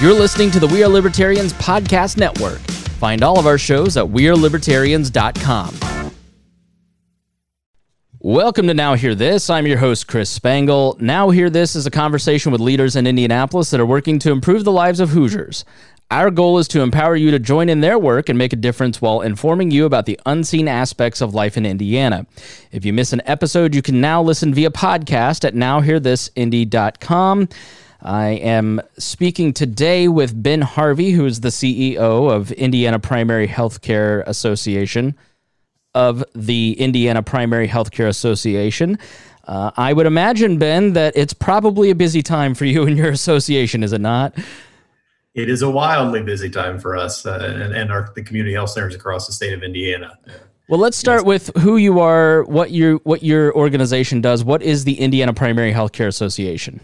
You're listening to the We Are Libertarians Podcast Network. Find all of our shows at WeareLibertarians.com. Welcome to Now Hear This. I'm your host, Chris Spangle. Now Hear This is a conversation with leaders in Indianapolis that are working to improve the lives of Hoosiers. Our goal is to empower you to join in their work and make a difference while informing you about the unseen aspects of life in Indiana. If you miss an episode, you can now listen via podcast at nowhearthisindy.com. I am speaking today with Ben Harvey, who is the CEO of Indiana Primary Healthcare Association, of the Indiana Primary Healthcare Association. Uh, I would imagine, Ben, that it's probably a busy time for you and your association, is it not? It is a wildly busy time for us uh, and, and our the community health centers across the state of Indiana. Well, let's start with who you are, what your what your organization does. What is the Indiana Primary Healthcare Association?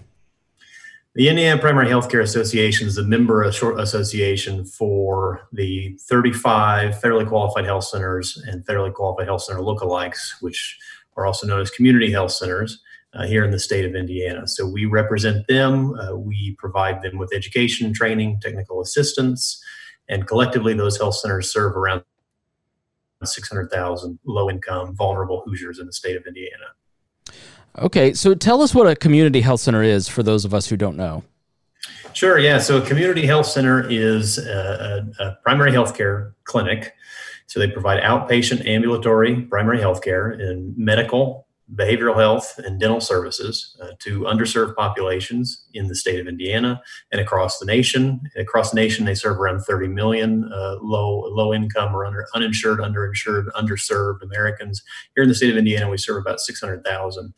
The Indiana Primary Healthcare Association is a member association for the 35 federally qualified health centers and federally qualified health center lookalikes, which are also known as community health centers uh, here in the state of Indiana. So we represent them, uh, we provide them with education, training, technical assistance, and collectively those health centers serve around 600,000 low income, vulnerable Hoosiers in the state of Indiana. Okay, so tell us what a community health center is for those of us who don't know. Sure, yeah. So, a community health center is a, a, a primary health care clinic. So, they provide outpatient ambulatory primary health care in medical, behavioral health and dental services uh, to underserved populations in the state of Indiana and across the nation. Across the nation, they serve around 30 million uh, low low income or under, uninsured, underinsured, underserved Americans. Here in the state of Indiana, we serve about 600,000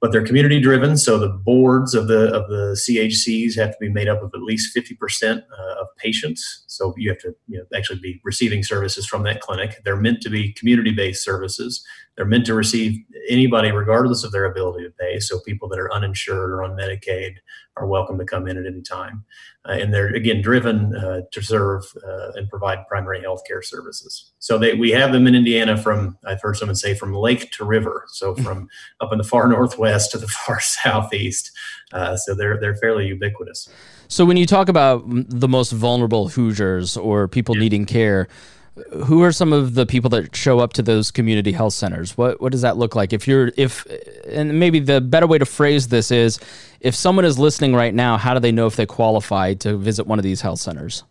but they're community driven. So the boards of the of the CHCs have to be made up of at least 50% uh, of patients. So you have to you know, actually be receiving services from that clinic. They're meant to be community based services. They're meant to receive anybody, regardless of their ability to pay. So people that are uninsured or on Medicaid are welcome to come in at any time. Uh, and they're again driven uh, to serve uh, and provide primary health care services. So they, we have them in Indiana from I've heard someone say from lake to river. So hmm. from up in the far northwest to the far southeast. Uh, so they're they're fairly ubiquitous. So when you talk about the most vulnerable Hoosiers or people yeah. needing care who are some of the people that show up to those community health centers? What what does that look like? If you're if and maybe the better way to phrase this is if someone is listening right now, how do they know if they qualify to visit one of these health centers?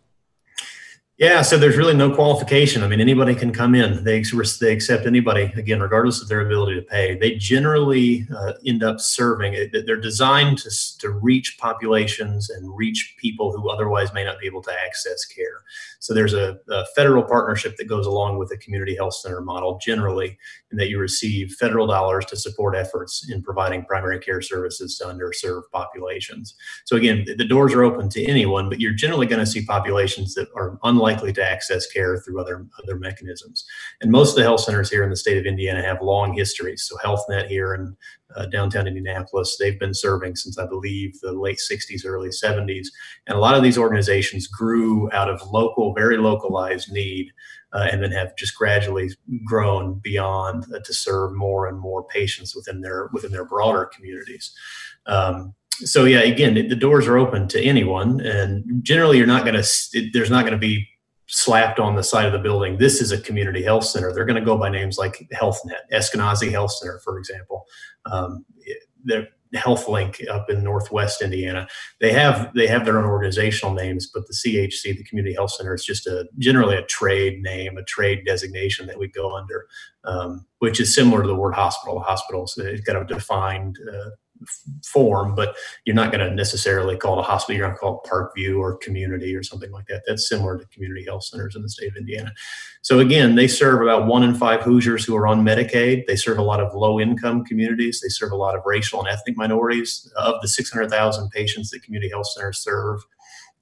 Yeah, so there's really no qualification. I mean, anybody can come in. They, they accept anybody, again, regardless of their ability to pay. They generally uh, end up serving, they're designed to, to reach populations and reach people who otherwise may not be able to access care. So there's a, a federal partnership that goes along with the community health center model generally, in that you receive federal dollars to support efforts in providing primary care services to underserved populations. So again, the doors are open to anyone, but you're generally going to see populations that are unlikely likely to access care through other other mechanisms. And most of the health centers here in the state of Indiana have long histories. So HealthNet here in uh, downtown Indianapolis, they've been serving since I believe the late 60s, early 70s. And a lot of these organizations grew out of local, very localized need. Uh, and then have just gradually grown beyond uh, to serve more and more patients within their within their broader communities. Um, so yeah, again, the doors are open to anyone, and generally, you're not going to. There's not going to be slapped on the side of the building, this is a community health center. They're going to go by names like HealthNet, Eskenazi Health Center, for example. Um, the HealthLinc up in Northwest Indiana. They have they have their own organizational names, but the CHC, the Community Health Center, is just a generally a trade name, a trade designation that we go under, um, which is similar to the word hospital. Hospitals, it's got a defined uh, form, but you're not going to necessarily call it a hospital. You're going to call it Parkview or community or something like that. That's similar to community health centers in the state of Indiana. So again, they serve about one in five Hoosiers who are on Medicaid. They serve a lot of low income communities. They serve a lot of racial and ethnic minorities. Of the 600,000 patients that community health centers serve,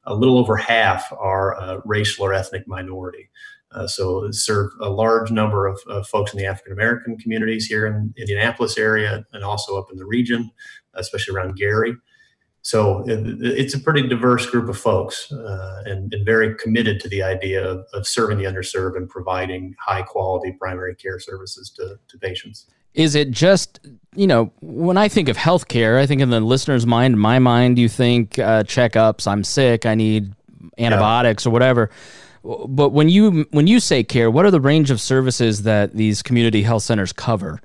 a little over half are uh, racial or ethnic minority. Uh, so serve a large number of, of folks in the African American communities here in Indianapolis area and also up in the region, especially around Gary. So it, it's a pretty diverse group of folks uh, and, and, very committed to the idea of, of, serving the underserved and providing high quality primary care services to, to patients. Is it just you know, when I think of healthcare, I think in the listener's mind, my mind, you think uh, checkups. I'm sick. I need antibiotics yeah. or whatever. But when you when you say care, what are the range of services that these community health centers cover?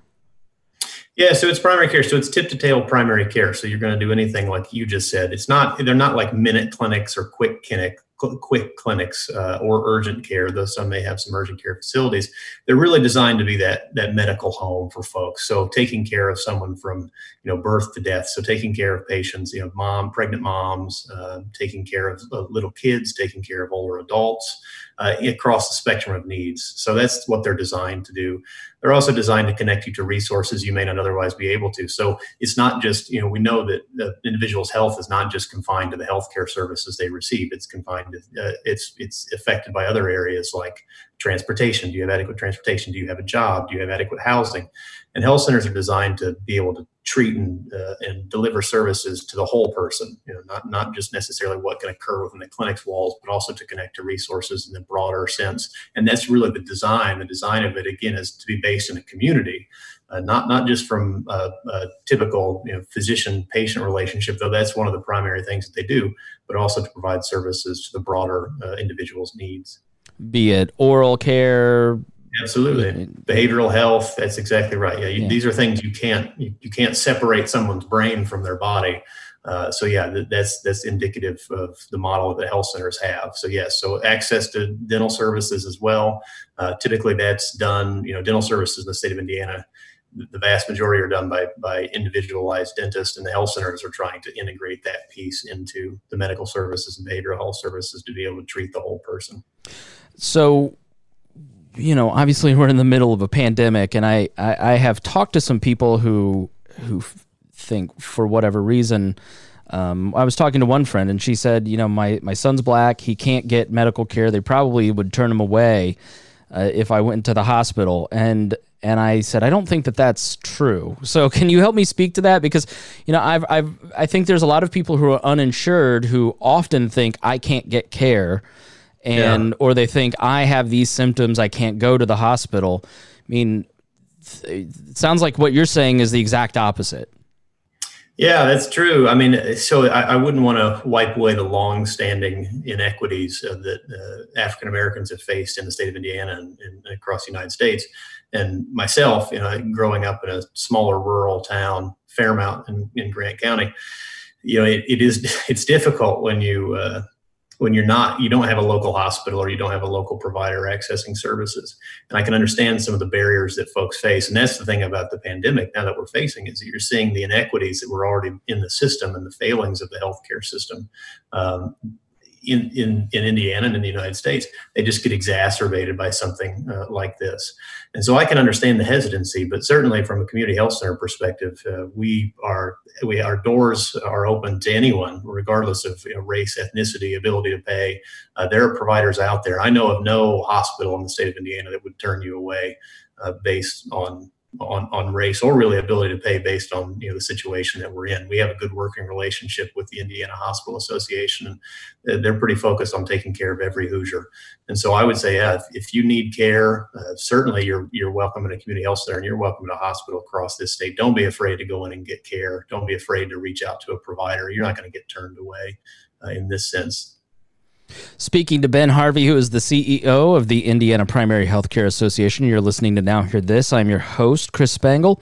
Yeah, so it's primary care. So it's tip to tail primary care. So you're going to do anything like you just said. It's not they're not like minute clinics or quick clinic quick clinics uh, or urgent care, though some may have some urgent care facilities. They're really designed to be that that medical home for folks. So taking care of someone from you know birth to death. So taking care of patients, you know, mom, pregnant moms, uh, taking care of uh, little kids, taking care of older adults uh, across the spectrum of needs. So that's what they're designed to do. They're also designed to connect you to resources you may not otherwise be able to. So it's not just, you know, we know that the individual's health is not just confined to the healthcare services they receive. It's confined to, uh, it's, it's affected by other areas like transportation. Do you have adequate transportation? Do you have a job? Do you have adequate housing? And health centers are designed to be able to treat and, uh, and deliver services to the whole person, you know, not, not just necessarily what can occur within the clinic's walls, but also to connect to resources in the broader sense. And that's really the design. The design of it, again, is to be based in a community. Uh, not not just from a, a typical you know, physician patient relationship, though that's one of the primary things that they do, but also to provide services to the broader uh, individual's needs. Be it oral care, Absolutely, behavioral health. That's exactly right. Yeah, you, yeah. these are things you can't you, you, can't separate someone's brain from their body. Uh, so yeah, that's that's indicative of the model that health centers have. So yes, so access to dental services as well. Uh, typically, that's done. You know, dental services in the state of Indiana, the vast majority are done by by individualized dentists, and the health centers are trying to integrate that piece into the medical services and behavioral health services to be able to treat the whole person. So you know, obviously we're in the middle of a pandemic, and I, I, I have talked to some people who who think for whatever reason. Um, I was talking to one friend, and she said, you know, my my son's black. He can't get medical care. They probably would turn him away uh, if I went to the hospital. And and I said, I don't think that that's true. So can you help me speak to that? Because you know, I've I've I think there's a lot of people who are uninsured who often think I can't get care and yeah. or they think I have these symptoms, I can't go to the hospital. I mean, it sounds like what you're saying is the exact opposite. Yeah, that's true. I mean, so I, I wouldn't want to wipe away the long-standing inequities uh, that uh, African Americans have faced in the state of Indiana and, and, across the United States. And myself, you know, growing up in a smaller rural town, Fairmount in, in Grant County, you know, it, it is it's difficult when you uh, when you're not you don't have a local hospital or you don't have a local provider accessing services. And i can understand some of the barriers that folks face. And that's the thing about the pandemic now that we're facing is that you're seeing the inequities that were already in the system and the failings of the healthcare system um, in, in, in Indiana and in the United States, they just get exacerbated by something uh, like this. And so I can understand the hesitancy, but certainly from a community health center perspective, uh, we are we our doors are open to anyone, regardless of you know, race, ethnicity, ability to pay. Uh, there are providers out there. I know of no hospital in the state of Indiana that would turn you away uh, based on on, on race or really ability to pay based on you know the situation that we're in. We have a good working relationship with the Indiana Hospital Association, and they're pretty focused on taking care of every Hoosier. And so I would say, yeah, if, if you need care, uh, certainly you're you're welcome in a community health center, and you're welcome in a hospital across this state. Don't be afraid to go in and get care. Don't be afraid to reach out to a provider. You're not going to get turned away uh, in this sense. Speaking to Ben Harvey, who is the CEO of the Indiana Primary Healthcare Association. You're listening to Now Hear This. I'm your host, Chris Spangle.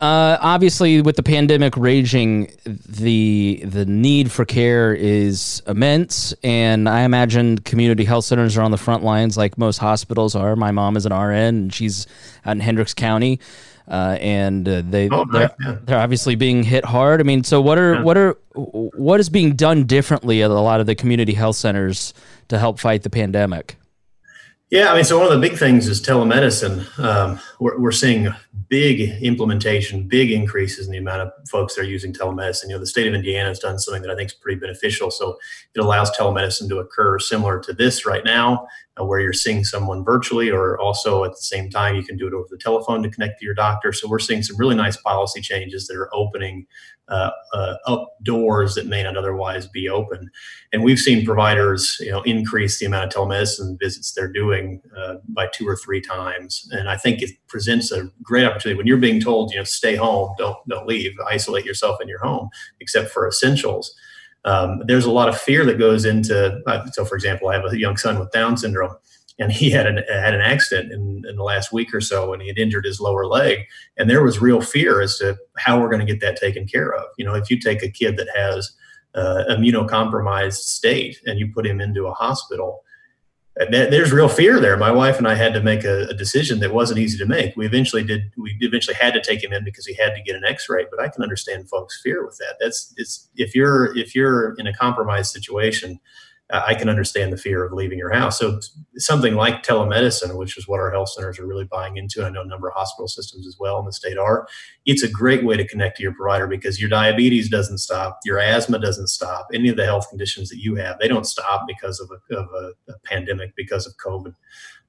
Uh, obviously, with the pandemic raging, the the need for care is immense, and I imagine community health centers are on the front lines, like most hospitals are. My mom is an RN, and she's out in Hendricks County uh, and uh, they oh, they're, yeah. they're, obviously being hit hard. I mean, so what are yeah. what are what is being done differently at a lot of the community health centers to help fight the pandemic? Yeah, I mean, so one of the big things is telemedicine. Um, we're, we're seeing big implementation, big increases in the amount of folks that are using telemedicine. You know, the state of Indiana has done something that I think is pretty beneficial. So it allows telemedicine to occur similar to this right now, uh, where you're seeing someone virtually, or also at the same time, you can do it over the telephone to connect to your doctor. So we're seeing some really nice policy changes that are opening uh, uh, up doors that may not otherwise be open. And we've seen providers, you know, increase the amount of telemedicine visits they're doing uh, by two or three times. And I think it presents a great opportunity when you're being told, you know, stay home, don't don't leave, isolate yourself in your home, except for essentials. Um, there's a lot of fear that goes into. Uh, so, for example, I have a young son with Down syndrome, and he had an had an accident in, in the last week or so, and he had injured his lower leg, and there was real fear as to how we're going to get that taken care of. You know, if you take a kid that has uh, immunocompromised state and you put him into a hospital, there's real fear there. My wife and I had to make a, a, decision that wasn't easy to make. We eventually did. We eventually had to take him in because he had to get an X-ray. But I can understand folks' fear with that. That's it's if you're if you're in a compromised situation, I can understand the fear of leaving your house. So something like telemedicine, which is what our health centers are really buying into, and I know a number of hospital systems as well in the state are. It's a great way to connect to your provider because your diabetes doesn't stop, your asthma doesn't stop, any of the health conditions that you have, they don't stop because of a, of a, a pandemic, because of COVID.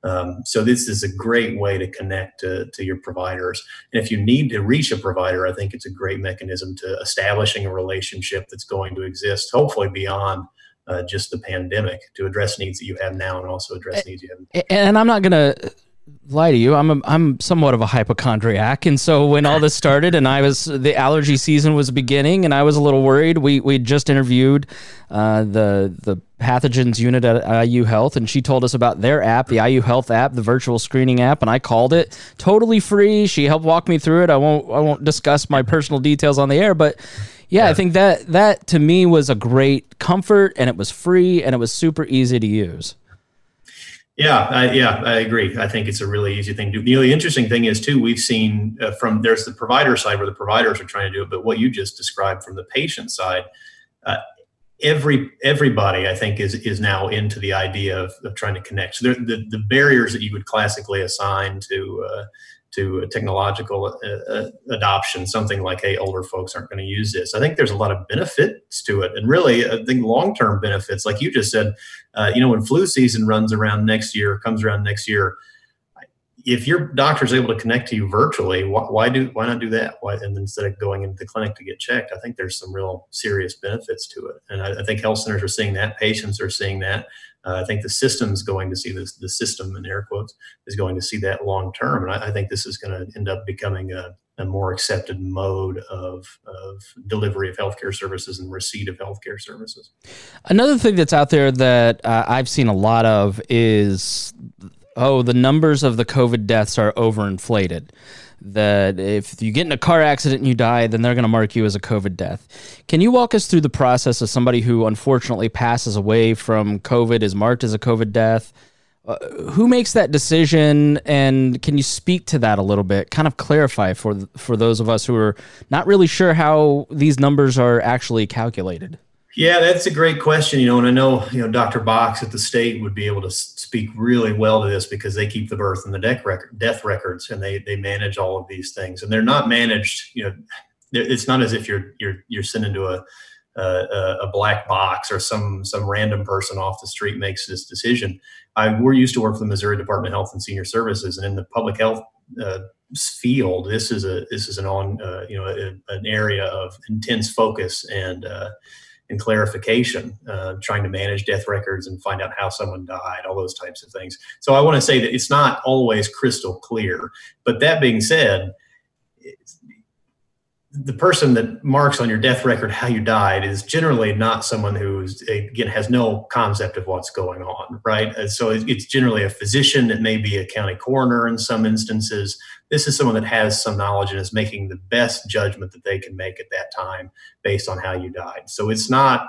Um, so this is a great way to connect to, to your providers. And if you need to reach a provider, I think it's a great mechanism to establishing a relationship that's going to exist, hopefully beyond uh, just the pandemic to address needs that you have now and also address needs you have. And I'm not going to lie to you. I'm a, I'm somewhat of a hypochondriac, and so when all this started, and I was the allergy season was beginning, and I was a little worried. We we just interviewed uh, the the pathogens unit at IU Health, and she told us about their app, the IU Health app, the virtual screening app, and I called it totally free. She helped walk me through it. I won't I won't discuss my personal details on the air, but yeah, I think that that to me was a great comfort, and it was free, and it was super easy to use. Yeah, I, yeah, I agree. I think it's a really easy thing to do. You know, the interesting thing is too, we've seen uh, from there's the provider side where the providers are trying to do it, but what you just described from the patient side, uh, every everybody I think is is now into the idea of, of trying to connect. So the the barriers that you would classically assign to uh, to technological uh, uh, adoption, something like, hey, older folks aren't going to use this. I think there's a lot of benefits to it. And really, I think long term benefits, like you just said, uh, you know, when flu season runs around next year, comes around next year, if your doctor is able to connect to you virtually, why, why, do why not do that? Why, and instead of going into the clinic to get checked, I think there's some real serious benefits to it. And I, I think health centers are seeing that, patients are seeing that. Uh, I think the system's going to see this. The system, in air quotes, is going to see that long term, and I, I, think this is going to end up becoming a, a more accepted mode of, of delivery of healthcare services and receipt of healthcare services. Another thing that's out there that uh, I've seen a lot of is oh, the numbers of the COVID deaths are overinflated. That if you get in a car accident and you die, then they're going to mark you as a COVID death. Can you walk us through the process of somebody who unfortunately passes away from COVID, is marked as a COVID death? Uh, who makes that decision, and can you speak to that a little bit? Kind of clarify for for those of us who are not really sure how these numbers are actually calculated. Yeah, that's a great question. You know, and I know you know Dr. Box at the state would be able to speak really well to this because they keep the birth and the death record, death records, and they they manage all of these things. And they're not managed. You know, it's not as if you're you're you're sent into a a, a black box or some some random person off the street makes this decision. I we're used to work for the Missouri Department of Health and Senior Services, and in the public health uh, field, this is a this is an on uh, you know a, an area of intense focus and. And clarification, uh, trying to manage death records and find out how someone died, all those types of things. So I want to say that it's not always crystal clear. But that being said, the person that marks on your death record how you died is generally not someone who's again has no concept of what's going on right? So it's generally a physician it may be a county coroner in some instances. This is someone that has some knowledge and is making the best judgment that they can make at that time based on how you died. So it's not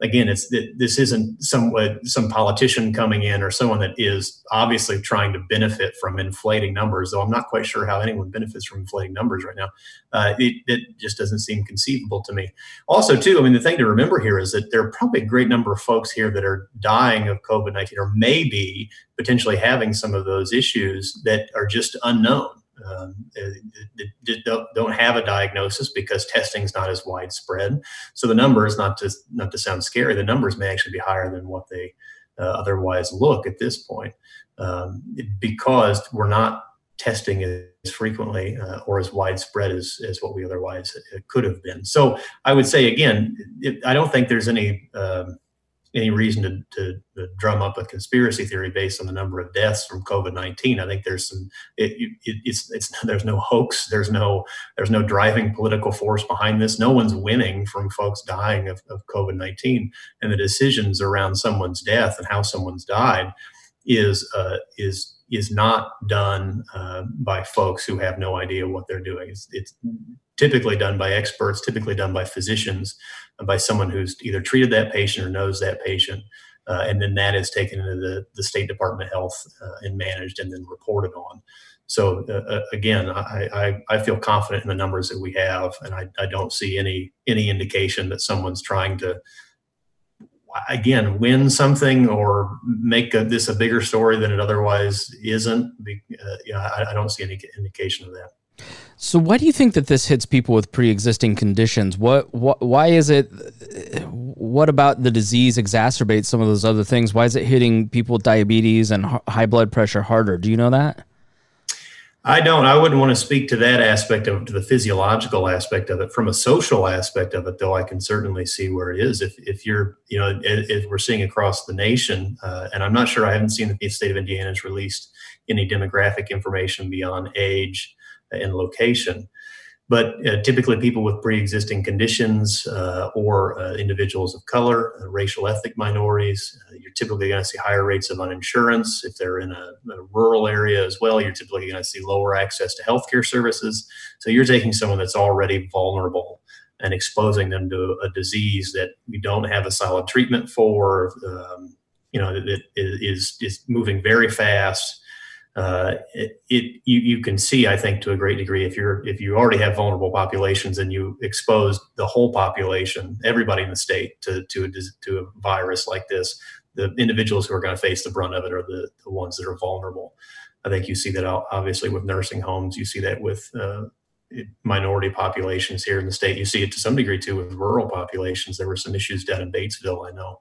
again, it's this isn't some some politician coming in or someone that is obviously trying to benefit from inflating numbers. Though I'm not quite sure how anyone benefits from inflating numbers right now. Uh, it, it, just doesn't seem conceivable to me. Also, too, I mean, the thing to remember here is that there are probably a great number of folks here that are dying of COVID-19 or maybe potentially having some of those issues that are just unknown um, don't, don't have a diagnosis because testing is not as widespread. So the numbers, not to not to sound scary, the numbers may actually be higher than what they uh, otherwise look at this point, um, because we're not testing as frequently uh, or as widespread as, as what we otherwise uh, could have been. So I would say again, it, I don't think there's any. Um, any reason to, to, drum up a conspiracy theory based on the number of deaths from COVID nineteen. I think there's some it, it, it's it's there's no hoax. There's no there's no driving political force behind this. No one's winning from folks dying of, of COVID nineteen, and the decisions around someone's death and how someone's died is uh, is is not done uh, by folks who have no idea what they're doing. It's, it's typically done by experts, typically done by physicians, by someone who's either treated that patient or knows that patient. Uh, and then that is taken into the, the State Department of Health uh, and managed and then reported on. So uh, uh again, I, I, I, feel confident in the numbers that we have, and I, I don't see any any indication that someone's trying to again win something or make a, this a bigger story than it otherwise isn't. Uh, I, I don't see any indication of that. So why do you think that this hits people with pre-existing conditions? What, what why is it what about the disease exacerbates some of those other things? Why is it hitting people with diabetes and high blood pressure harder? Do you know that? I don't. I wouldn't want to speak to that aspect of to the physiological aspect of it. From a social aspect of it, though, I can certainly see where it is. If if you're, you know, if we're seeing across the nation, uh, and I'm not sure, I haven't seen the state of Indiana has released any demographic information beyond age and location. But uh, typically, people with pre existing conditions uh, or uh, individuals of color, uh, racial ethnic minorities, uh, you're typically going to see higher rates of uninsurance. If they're in a, a rural area as well, you're typically going to see lower access to healthcare services. So you're taking someone that's already vulnerable and exposing them to a disease that we don't have a solid treatment for. Um, you know, that is is moving very fast uh, it, it you, you can see i think to a great degree if you're if you already have vulnerable populations and you expose the whole population everybody in the state to to a, to a virus like this the individuals who are going to face the brunt of it are the, the ones that are vulnerable. I think you see that obviously with nursing homes. You see that with uh, minority populations here in the state. You see it to some degree too with rural populations. There were some issues down in batesville i know.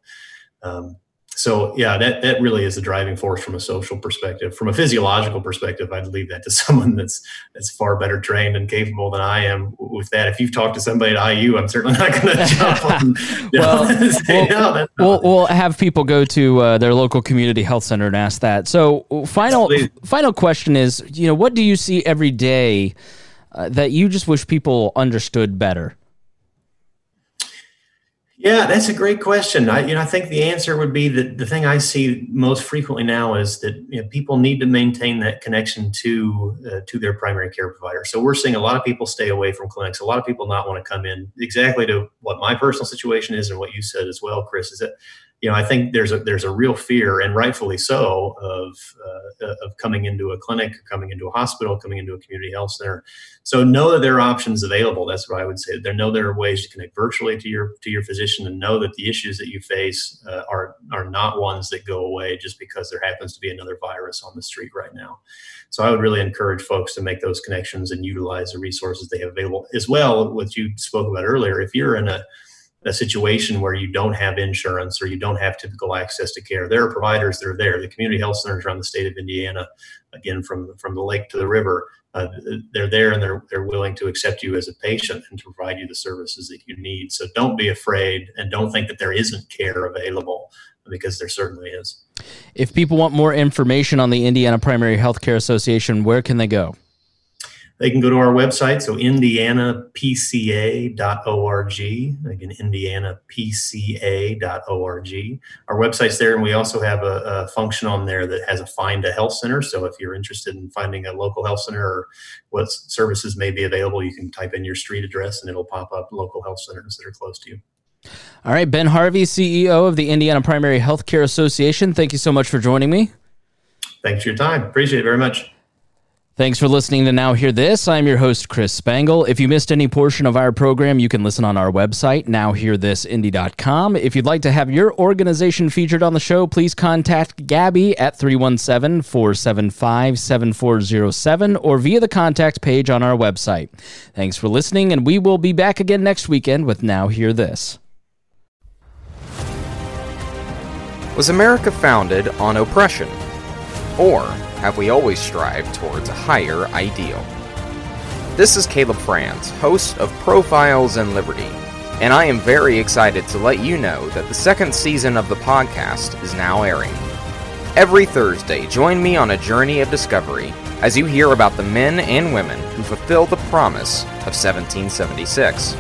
Um, so yeah, that that really is the driving force from a social perspective. From a physiological perspective, I'd leave that to someone that's that's far better trained and capable than I am with that. If you've talked to somebody at IU, I'm certainly not going to jump on. well, say, we'll, no, we'll, we'll, have people go to uh, their local community health center and ask that. So final final question is, you know, what do you see every day uh, that you just wish people understood better? Yeah, that's a great question. I, you know, I think the answer would be that the thing I see most frequently now is that you know, people need to maintain that connection to uh, to their primary care provider. So we're seeing a lot of people stay away from clinics. A lot of people not want to come in. Exactly to what my personal situation is, and what you said as well, Chris, is that you know, I think there's a there's a real fear, and rightfully so, of uh, of coming into a clinic, coming into a hospital, coming into a community health center. So know that there are options available. That's what I would say. There know there are ways to connect virtually to your to your physician, and know that the issues that you face uh, are are not ones that go away just because there happens to be another virus on the street right now. So I would really encourage folks to make those connections and utilize the resources they have available as well. What you spoke about earlier, if you're in a a situation where you don't have insurance or you don't have typical access to care. There are providers that are there. The community health centers around the state of Indiana, again from from the lake to the river, uh, they're there and they're they're willing to accept you as a patient and to provide you the services that you need. So don't be afraid and don't think that there isn't care available because there certainly is. If people want more information on the Indiana Primary Healthcare Association, where can they go? They can go to our website, so indianapca.org. Again, indianapca.org. Our website's there, and we also have a, a, function on there that has a find a health center. So if you're interested in finding a local health center or what services may be available, you can type in your street address and it'll pop up local health centers that are close to you. All right, Ben Harvey, CEO of the Indiana Primary Healthcare Association. Thank you so much for joining me. Thanks for your time. Appreciate it very much. Thanks for listening to Now Hear This. I'm your host, Chris Spangle. If you missed any portion of our program, you can listen on our website, nowhearthisindy.com. If you'd like to have your organization featured on the show, please contact Gabby at 317 475 7407 or via the contact page on our website. Thanks for listening, and we will be back again next weekend with Now Hear This. Was America founded on oppression? Or have we always strived towards a higher ideal? This is Caleb Franz, host of Profiles in Liberty. and I am very excited to let you know that the second season of the podcast is now airing. Every Thursday, join me on a journey of discovery as you hear about the men and women who fulfilled the promise of 1776.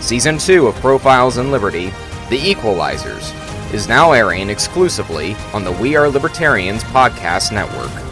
Season 2 of Profiles in Liberty, The Equalizers, is now airing exclusively on the We Are Libertarians podcast network.